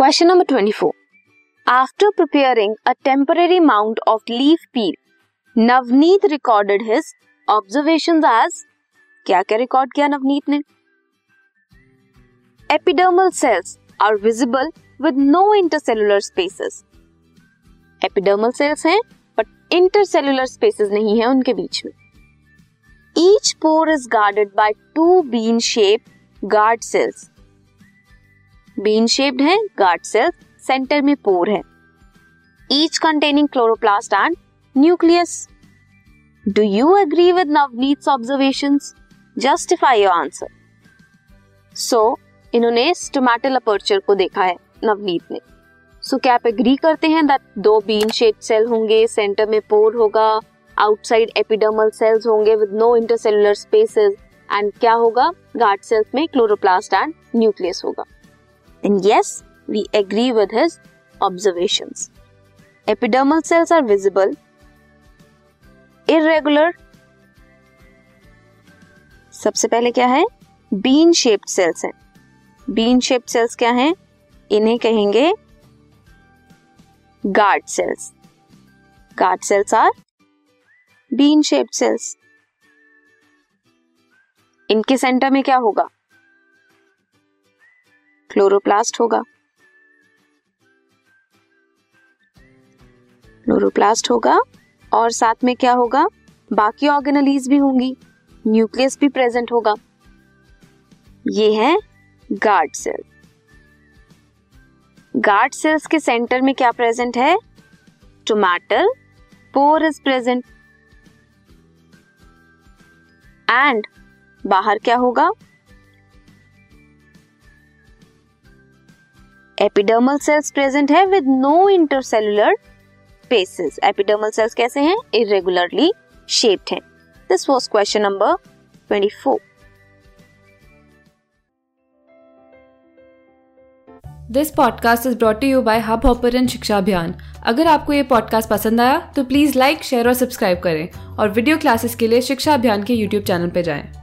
Question number 24. After preparing a temporary mount of leaf peel, Navneet recorded his observations as क्या क्या record किया नवनीत ने? Epidermal cells are visible with no intercellular spaces epidermal cells हैं but intercellular spaces नहीं है उनके बीच में. Each pore is guarded by two bean shape guard cells bean shaped है गार्ड सेल्स सेंटर में पोर है। Each containing chloroplast and nucleus do you agree with Navneet observation justify your answer so इन्होंने stomatal aperture को देखा है नवनीत ने। सो so, क्या आप एग्री करते हैं दैट दो बीन शेप सेल होंगे सेंटर में पोर होगा आउटसाइड एपिडर्मल सेल्स होंगे with no intercellular spaces and क्या होगा? गार्ड सेल्स में क्लोरोप्लास्ट एंड न्यूक्लियस होगा। And yes we agree with his observations epidermal cells are visible irregular सबसे पहले क्या है? बीन शेप्ड सेल्स हैं। बीन शेप्ड सेल्स क्या हैं? इन्हें कहेंगे guard cells guard cells are bean shaped cells इनके सेंटर में क्या होगा? क्लोरोप्लास्ट होगा। क्लोरोप्लास्ट होगा और साथ में क्या होगा? बाकी ऑर्गेनलीज भी होंगी। न्यूक्लियस भी प्रेजेंट होगा। ये है गार्ड सेल गार्ड सेल्स के सेंटर में क्या प्रेजेंट है? Stomatal pore is present and बाहर क्या होगा? एपिडर्मल सेल्स प्रेजेंट है with no intercellular spaces epidermal cells कैसे हैं? इरेगुलरली शेप्ड हैं. This was question number 24 this podcast is brought you by Hubhopper Shiksha Abhiyan अगर आपको ये पॉडकास्ट पसंद आया तो प्लीज़ लाइक शेयर और सब्सक्राइब करें और वीडियो क्लासेस के लिए शिक्षा अभियान के यूट्यूब चैनल पर जाएँ।